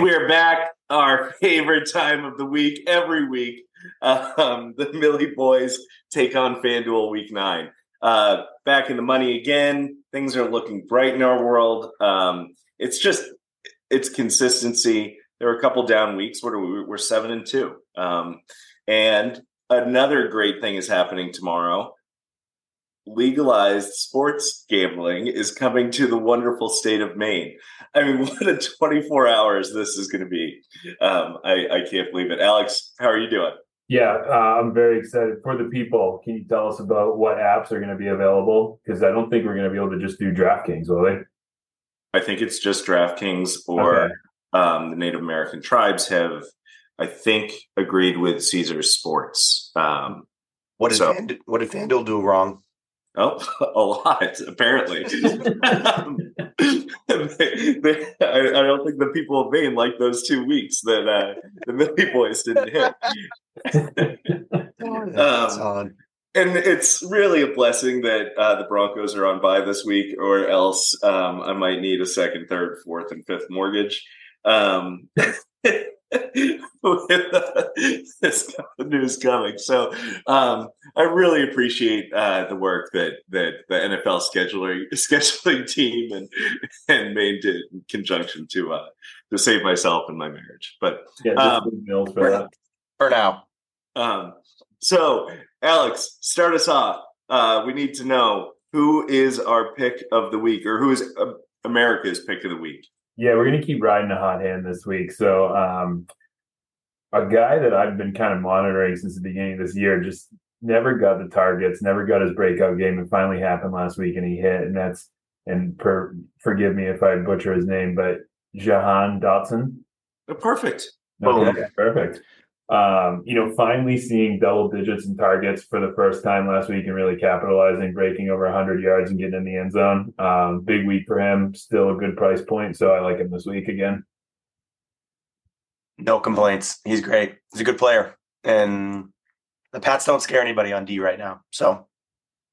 We're back, our favorite time of the week, every week. Um, the Milly Boys take on FanDuel Week 9. Uh, back in the money again. Things are looking bright in our world. Um, it's just, it's consistency. There were a couple down weeks. What are we? We're seven and two. Um, and another great thing is happening tomorrow legalized sports gambling is coming to the wonderful state of Maine. I mean, what a 24 hours this is going to be. Um, I, I can't believe it. Alex, how are you doing? Yeah, uh, I'm very excited for the people. Can you tell us about what apps are going to be available? Because I don't think we're going to be able to just do DraftKings, will we? I think it's just DraftKings or okay. um, the Native American tribes have, I think, agreed with Caesars Sports. Um, what did so, Fand- what did FanDuel do wrong? Oh, a lot, apparently. they, they, I, I, don't think the people of Maine like those two weeks that uh, the Milly Boys didn't hit. um, and it's really a blessing that uh, the Broncos are on by this week, or else um, I might need a second, third, fourth, and fifth mortgage. Um, with uh, this news coming. So um, I really appreciate uh, the work that that the NFL scheduling scheduling team and and Maine did in conjunction to uh, to save myself and my marriage. But yeah, um, for, for, now. Um, so Alex, start us off. Uh, we need to know who is our pick of the week, or who is uh, America's pick of the week. Yeah, we're gonna keep riding a hot hand this week. So um, a guy that I've been kind of monitoring since the beginning of this year just never got the targets, never got his breakout game. It finally happened last week and he hit. And that's and per, forgive me if I butcher his name, but Jahan Dotson. Oh, perfect. Okay, perfect um, you know, finally seeing double digits in targets for the first time last week and really capitalizing, breaking over 100 yards and getting in the end zone. Um, big week for him, still a good price point. So I like him this week again. No complaints. He's great. He's a good player. And the Pats don't scare anybody on D right now. So,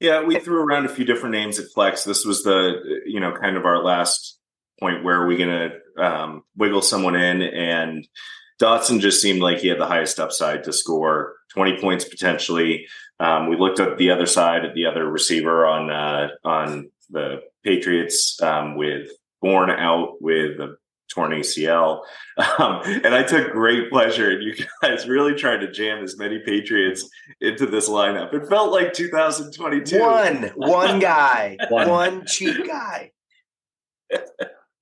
yeah, we threw around a few different names at Flex. This was the, you know, kind of our last point where are we're going to um, wiggle someone in and Dotson just seemed like he had the highest upside to score 20 points potentially. Um, we looked at the other side at the other receiver on uh, on the Patriots um, with Bourne out with a torn ACL. Um, and I took great pleasure in you guys really trying to jam as many Patriots into this lineup. It felt like 2022. One, one guy, one, one cheap guy.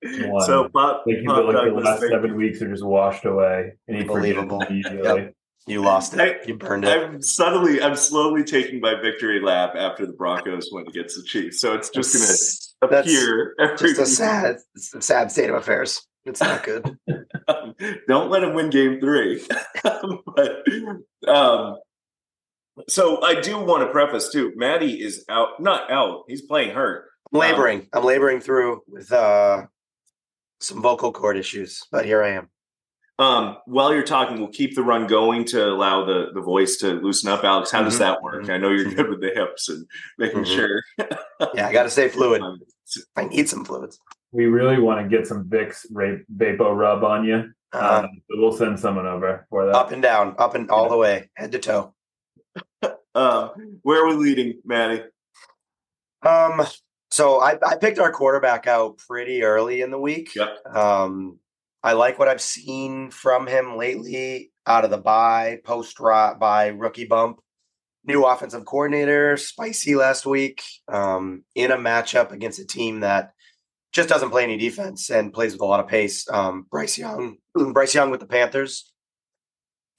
One. So Pop, like Pop like the last seven weeks are just washed away. Unbelievable. Yep. You lost it. I, you burned it. I'm suddenly, I'm slowly taking my victory lap after the Broncos went against the Chiefs. So it's just going to appear. just a sad, a sad state of affairs. It's not good. don't let him win game three. but um, so I do want to preface too. Matty is out, not out. He's playing hurt. I'm laboring. Um, I'm laboring through with uh, some vocal cord issues, but here I am. Um, while you're talking, we'll keep the run going to allow the, the voice to loosen up. Alex, how mm-hmm. does that work? Mm-hmm. I know you're mm-hmm. good with the hips and making mm-hmm. sure. yeah, I got to stay fluid. I need some fluids. We really want to get some Vicks Vapo Rub on you. Uh, um, so we'll send someone over for that. Up and down, up and all yeah. the way, head to toe. um, where are we leading, Matty? Um, so I, I picked our quarterback out pretty early in the week. Yep. Um, I like what I've seen from him lately out of the bye, post rot by rookie bump. New offensive coordinator, spicy last week, um, in a matchup against a team that just doesn't play any defense and plays with a lot of pace. Um, Bryce Young, Bryce Young with the Panthers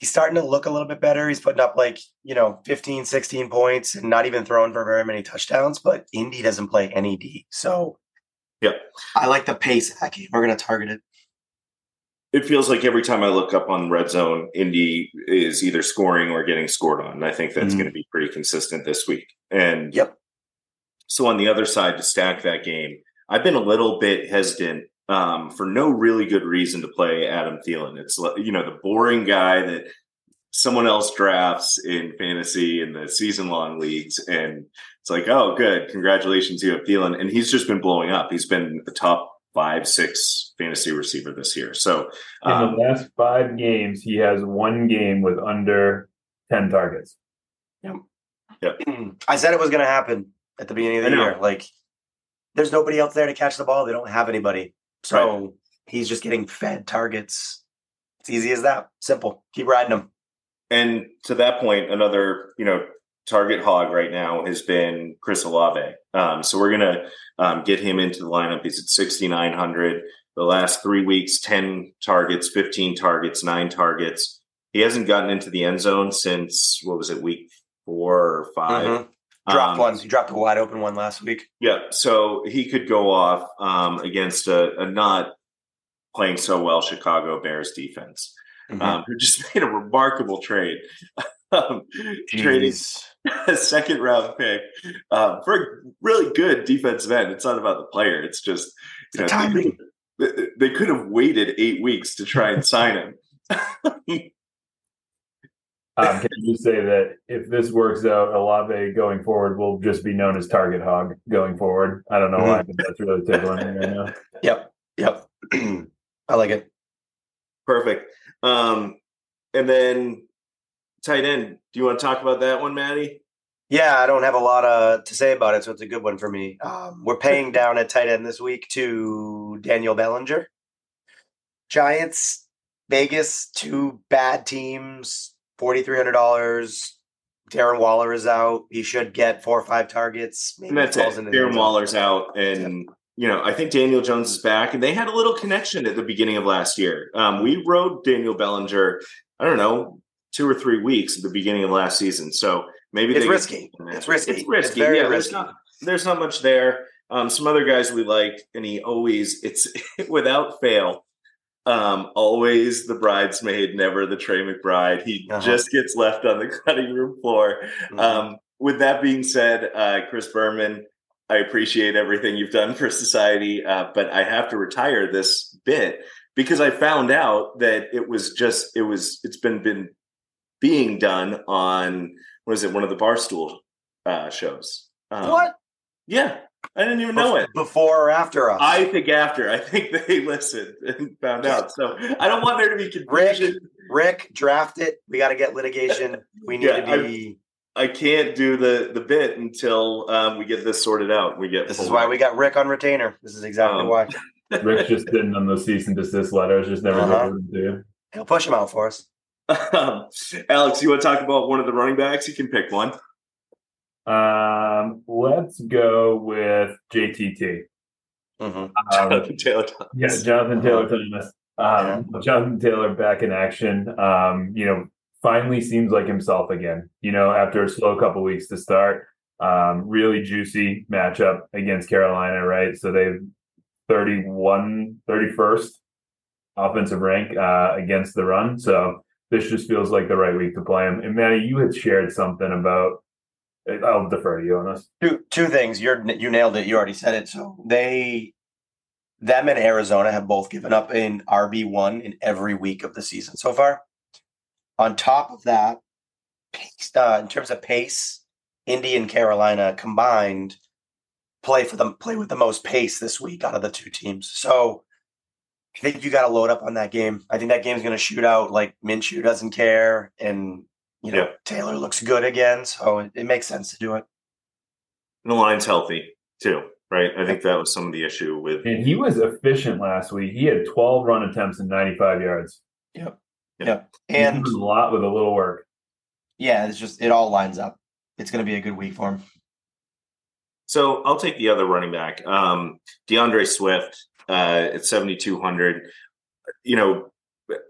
he's starting to look a little bit better. He's putting up like, you know, 15, 16 points and not even throwing for very many touchdowns, but Indy doesn't play any D. So, yeah, I like the pace of that. We're going to target it. It feels like every time I look up on red zone, Indy is either scoring or getting scored on. I think that's mm-hmm. going to be pretty consistent this week. And yep. So on the other side, to stack that game, I've been a little bit hesitant um, for no really good reason to play Adam Thielen. It's you know the boring guy that someone else drafts in fantasy in the season long leagues, and it's like, oh, good, congratulations, you have Thielen, and he's just been blowing up. He's been the top five, six fantasy receiver this year. So in um, the last five games, he has one game with under ten targets. Yep. Yep. I said it was going to happen at the beginning of the year. Like, there's nobody else there to catch the ball. They don't have anybody. So he's just getting fed targets. It's easy as that. Simple. Keep riding him. And to that point, another you know target hog right now has been Chris Olave. Um, so we're gonna um, get him into the lineup. He's at sixty nine hundred. The last three weeks, ten targets, fifteen targets, nine targets. He hasn't gotten into the end zone since what was it, week four or 5 Mhm. Dropped Um, one. He dropped a wide open one last week. Yeah, so he could go off um, against a, a not playing so well Chicago Bears defense, Mhm. um, who just made a remarkable trade. um, trading a second round pick um, for a really good defensive end. It's not about the player. It's just you The know, timing. They, they could have waited eight weeks to try and sign him. Um, can you say that if this works out, Olave going forward will just be known as Target Hog going forward? I don't know why, but that's really tickling me right now. Yep. Yep. I like it. Perfect. Um, and then tight end. Do you want to talk about that one, Matty? Yeah, I don't have a lot uh, to say about it, so it's a good one for me. Um, we're paying down at tight end this week to Daniel Bellinger. Giants, Vegas, two bad teams, forty three hundred dollars. Darren Waller is out. He should get four or five targets. Maybe And that's it. Darren. Waller's out, and you know I think Daniel Jones is back, and they had a little connection at the beginning of last year. Um, we rode Daniel Bellinger. I don't know, two or three weeks at the beginning of last season. So maybe It's they risky. It's risky. It's risky. It's yeah, there's risky. not there's not much there. Um, some other guys we liked, and he always it's without fail. Um, always the bridesmaid, never the Trey McBride. He Uh-huh. just gets left on the cutting room floor. Mhm. Um, with that being said, uh, Chris Berman, I appreciate everything you've done for society, uh, but I have to retire this bit because I found out that it was just it was it's been been being done on what is it one of the barstool uh, shows. Um, what? Yeah, I didn't even know it. Before or after us? I think after I think they listened and found out. So I don't want there to be confusion. Rick, draft it. We got to get litigation. We need Yeah, to be. I can't do the the bit until um, we get this sorted out. We get This is full why we got Rick on retainer. This is exactly Um, why. Rick's just sitting on those cease and desist letters, just never Uh-huh. delivered them to you. He'll push him out for us. Um, Alex, you want to talk about one of the running backs? You can pick one. Um, let's go with JTT. Mhm. Um, Taylor Thomas. yeah, Jonathan Taylor Thomas. Um, Jonathan Taylor back in action. Um, you know, finally seems like himself again. You know, after a slow couple weeks to start. Um, really juicy matchup against Carolina, right? So they've 31, 31st offensive rank uh, against the run. So this just feels like the right week to play him. And Manny, you had shared something about. I'll defer to you on this. Two two things. You're you nailed it. You already said it. So they, them and Arizona have both given up in RB one in every week of the season so far. On top of that, pace, uh, in terms of pace, Indy and Carolina combined play for them play with the most pace this week out of the two teams. So I think you got to load up on that game. I think that game's going to shoot out. Like Minshew doesn't care, and you know Yeah. Taylor looks good again, so it, it makes sense to do it. And the line's healthy too, right? I think that was some of the issue with. And he was efficient last week. He had 12 run attempts and 95 yards. Yep. Yeah. Yep. And a lot with a little work. yeah, it's just it all lines up. It's going to be a good week for him. So I'll take the other running back, um, D'Andre Swift uh, at seventy two hundred. You know,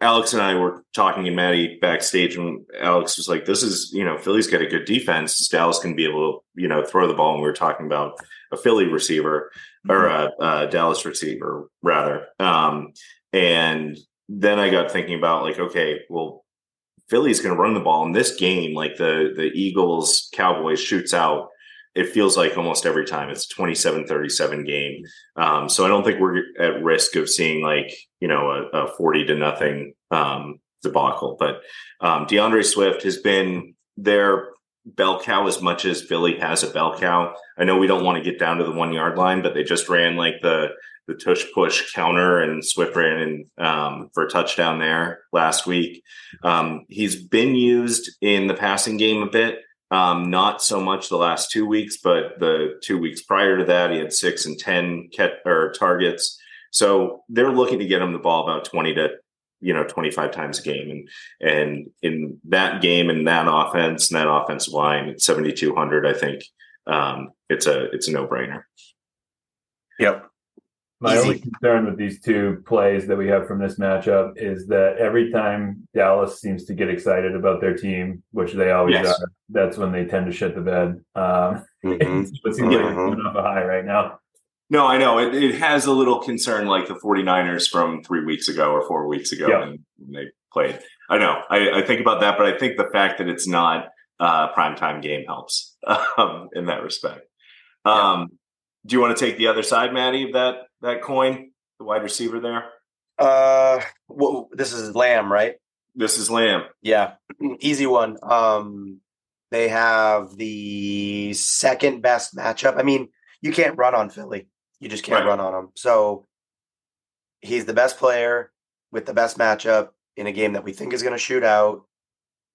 Alex and I were talking in Maddie backstage, and Alex was like, "This is you know, Philly's got a good defense. Dallas can be able to you know throw the ball." And we were talking about a Philly receiver or a, a Dallas receiver rather. Um, and then I got thinking about like, okay, well, Philly's going to run the ball in this game. Like the the Eagles Cowboys shoots out. It feels like almost every time it's 27-37 game. Um, so I don't think we're at risk of seeing like you know a, a forty to nothing um, debacle. But um, D'Andre Swift has been their bell cow as much as Philly has a bell cow. I know we don't want to get down to the one yard line, but they just ran like the the tush push counter and Swiffer in um, for a touchdown there last week. Um, he's been used in the passing game a bit. Um, not so much the last two weeks, but the two weeks prior to that, he had six and ten ket- or targets. So they're looking to get him the ball about twenty to you know 25 times a game and and in that game and that offense and that offensive line at 7200 i think um, it's a it's a no-brainer Yep. My Easy. only concern with these two plays that we have from this matchup is that every time Dallas seems to get excited about their team, which they always Yes. are, that's when they tend to shit the bed. Um, Mhm. it seems like Mhm. it's coming off a high right now. no i know it, it has a little concern like the 49ers from three weeks ago or four weeks ago Yeah. when, they played i know I, I think about that but i think the fact that it's not uh primetime game helps um, in that respect um do you want to take the other side Matty of that that coin the wide receiver there Uh, whoa, this is Lamb, right? this is lamb Yeah, easy one. Um, they have the second best matchup. I mean, you can't run on Philly. You just can't Right. run on them. So he's the best player with the best matchup in a game that we think is going to shoot out.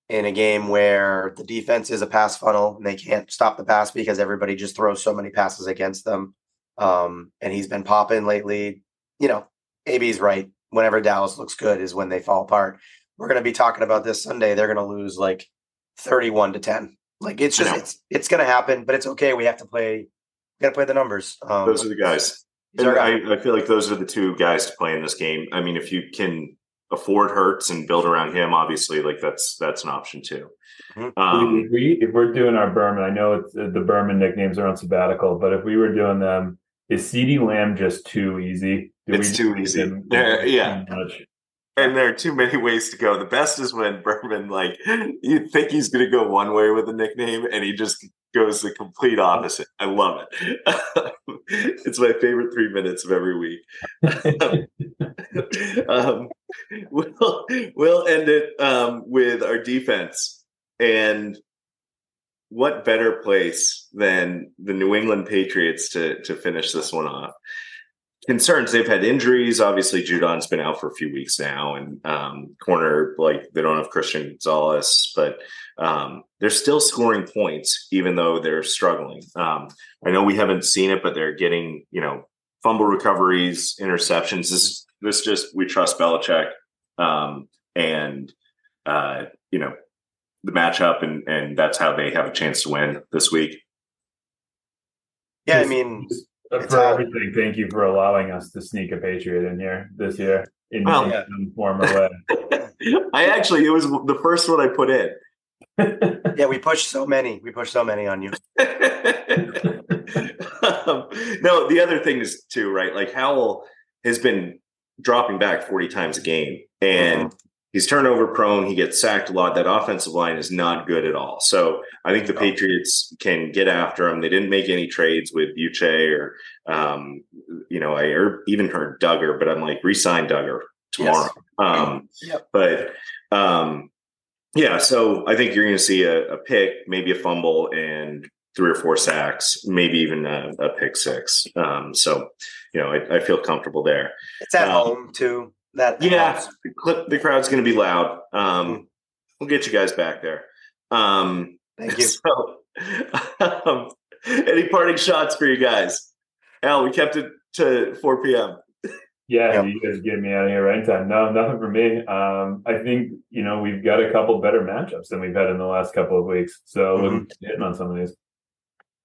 In a game where the defense is a pass funnel and they can't stop the pass because everybody just throws so many passes against them. Um, and he's been popping lately. You know, AB's right. Whenever Dallas looks good is when they fall apart we're going to be talking about this Sunday. They're going to lose like 31 to 10. Like it's just it's it's going to happen, but it's okay. We have to play. Got to play the numbers. Um, those are the guys And are. I, I feel like those are the two guys to play in this game. I mean, if you can afford Hurts and build around him, obviously, like that's that's an option too. Mhm. Um, if we if we're doing our Berman, I know it's uh, the Berman nicknames are on sabbatical, but if we were doing them, is CeeDee Lamb just too easy? Do It's too easy. him Yeah, yeah. too much? and there are too many ways to go. The best is when Berman, like, you think he's going to go one way with a nickname, and he just goes the complete opposite. I love it. it's my favorite three minutes of every week. um, we'll we'll end it um, with our defense, and what better place than the New England Patriots to to finish this one off? Concerns they've had injuries. Obviously, Judon's been out for a few weeks now, and um, corner like they don't have Christian Gonzalez, but um, they're still scoring points even though they're struggling. Um, I know we haven't seen it, but they're getting you know fumble recoveries, interceptions. This this just we trust Belichick, um, and uh, you know the matchup, and and that's how they have a chance to win this week. yeah, I mean, for everything, thank you for allowing us to sneak a Patriot in here this year in, Well, in yeah. some form or way. I actually it was the first one I put in. yeah, we pushed so many. We pushed so many on you. um, no, the other thing is too right. Like Howell has been dropping back forty times a game, and he's turnover prone. He gets sacked a lot. That offensive line is not good at all. So I think the. Patriots can get after him. They didn't make any trades with Uche or, um, you know, I even heard Dugger, but I'm like, resign Dugger tomorrow. Um, Yep. But um, yeah, so I think you're going to see a, a pick, maybe a fumble, and three or four sacks, maybe even a, a pick six. Um, so you know, I, I feel comfortable there. It's at Um, home too. That Yeah, helps. the, crowd's going to be loud. Um, we'll get you guys back there. Um, Thank you. so, um, any parting shots for you guys? Al, we kept it to 4 p.m. Yeah, Yep. you guys get me out of here right time. No, nothing for me. Um, I think you know we've got a couple better matchups than we've had in the last couple of weeks. So Mhm. looking hitting on some of these.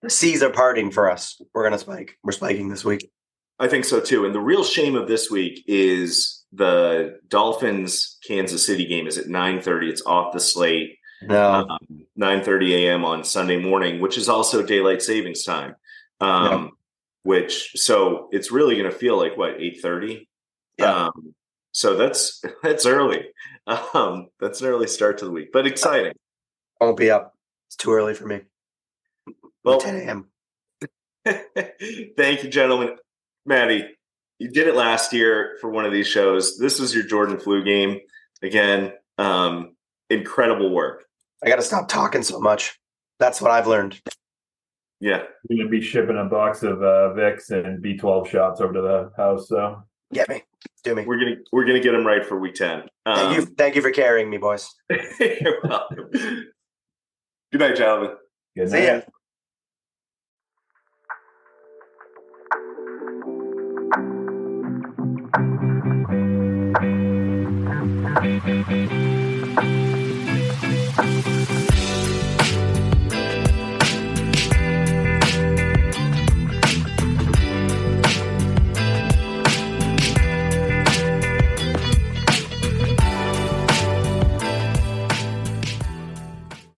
The seas are parting for us. We're gonna spike. We're spiking this week. I think so too. And the real shame of this week is the Dolphins Kansas City game is at 9:30. It's off the slate. No, um, 9:30 a.m. on Sunday morning, which is also daylight savings time. Um, Which so it's really going to feel like what 8:30. Yeah. Um, so that's that's early. Um, that's an early start to the week, but exciting. I won't be up. It's too early for me. Well, 10 a.m. thank you, gentlemen. Matty, you did it last year for one of these shows. This was your Jordan flu game again. Um, incredible work. I got to stop talking so much. That's what I've learned. Yeah, we're gonna be shipping a box of uh, Vicks and B12 shots over to the house. So Get me, do me. we're gonna we're gonna get them right for week ten. Thank you, Um, thank you for carrying me, boys. you're welcome. Good night, gentlemen. good See ya.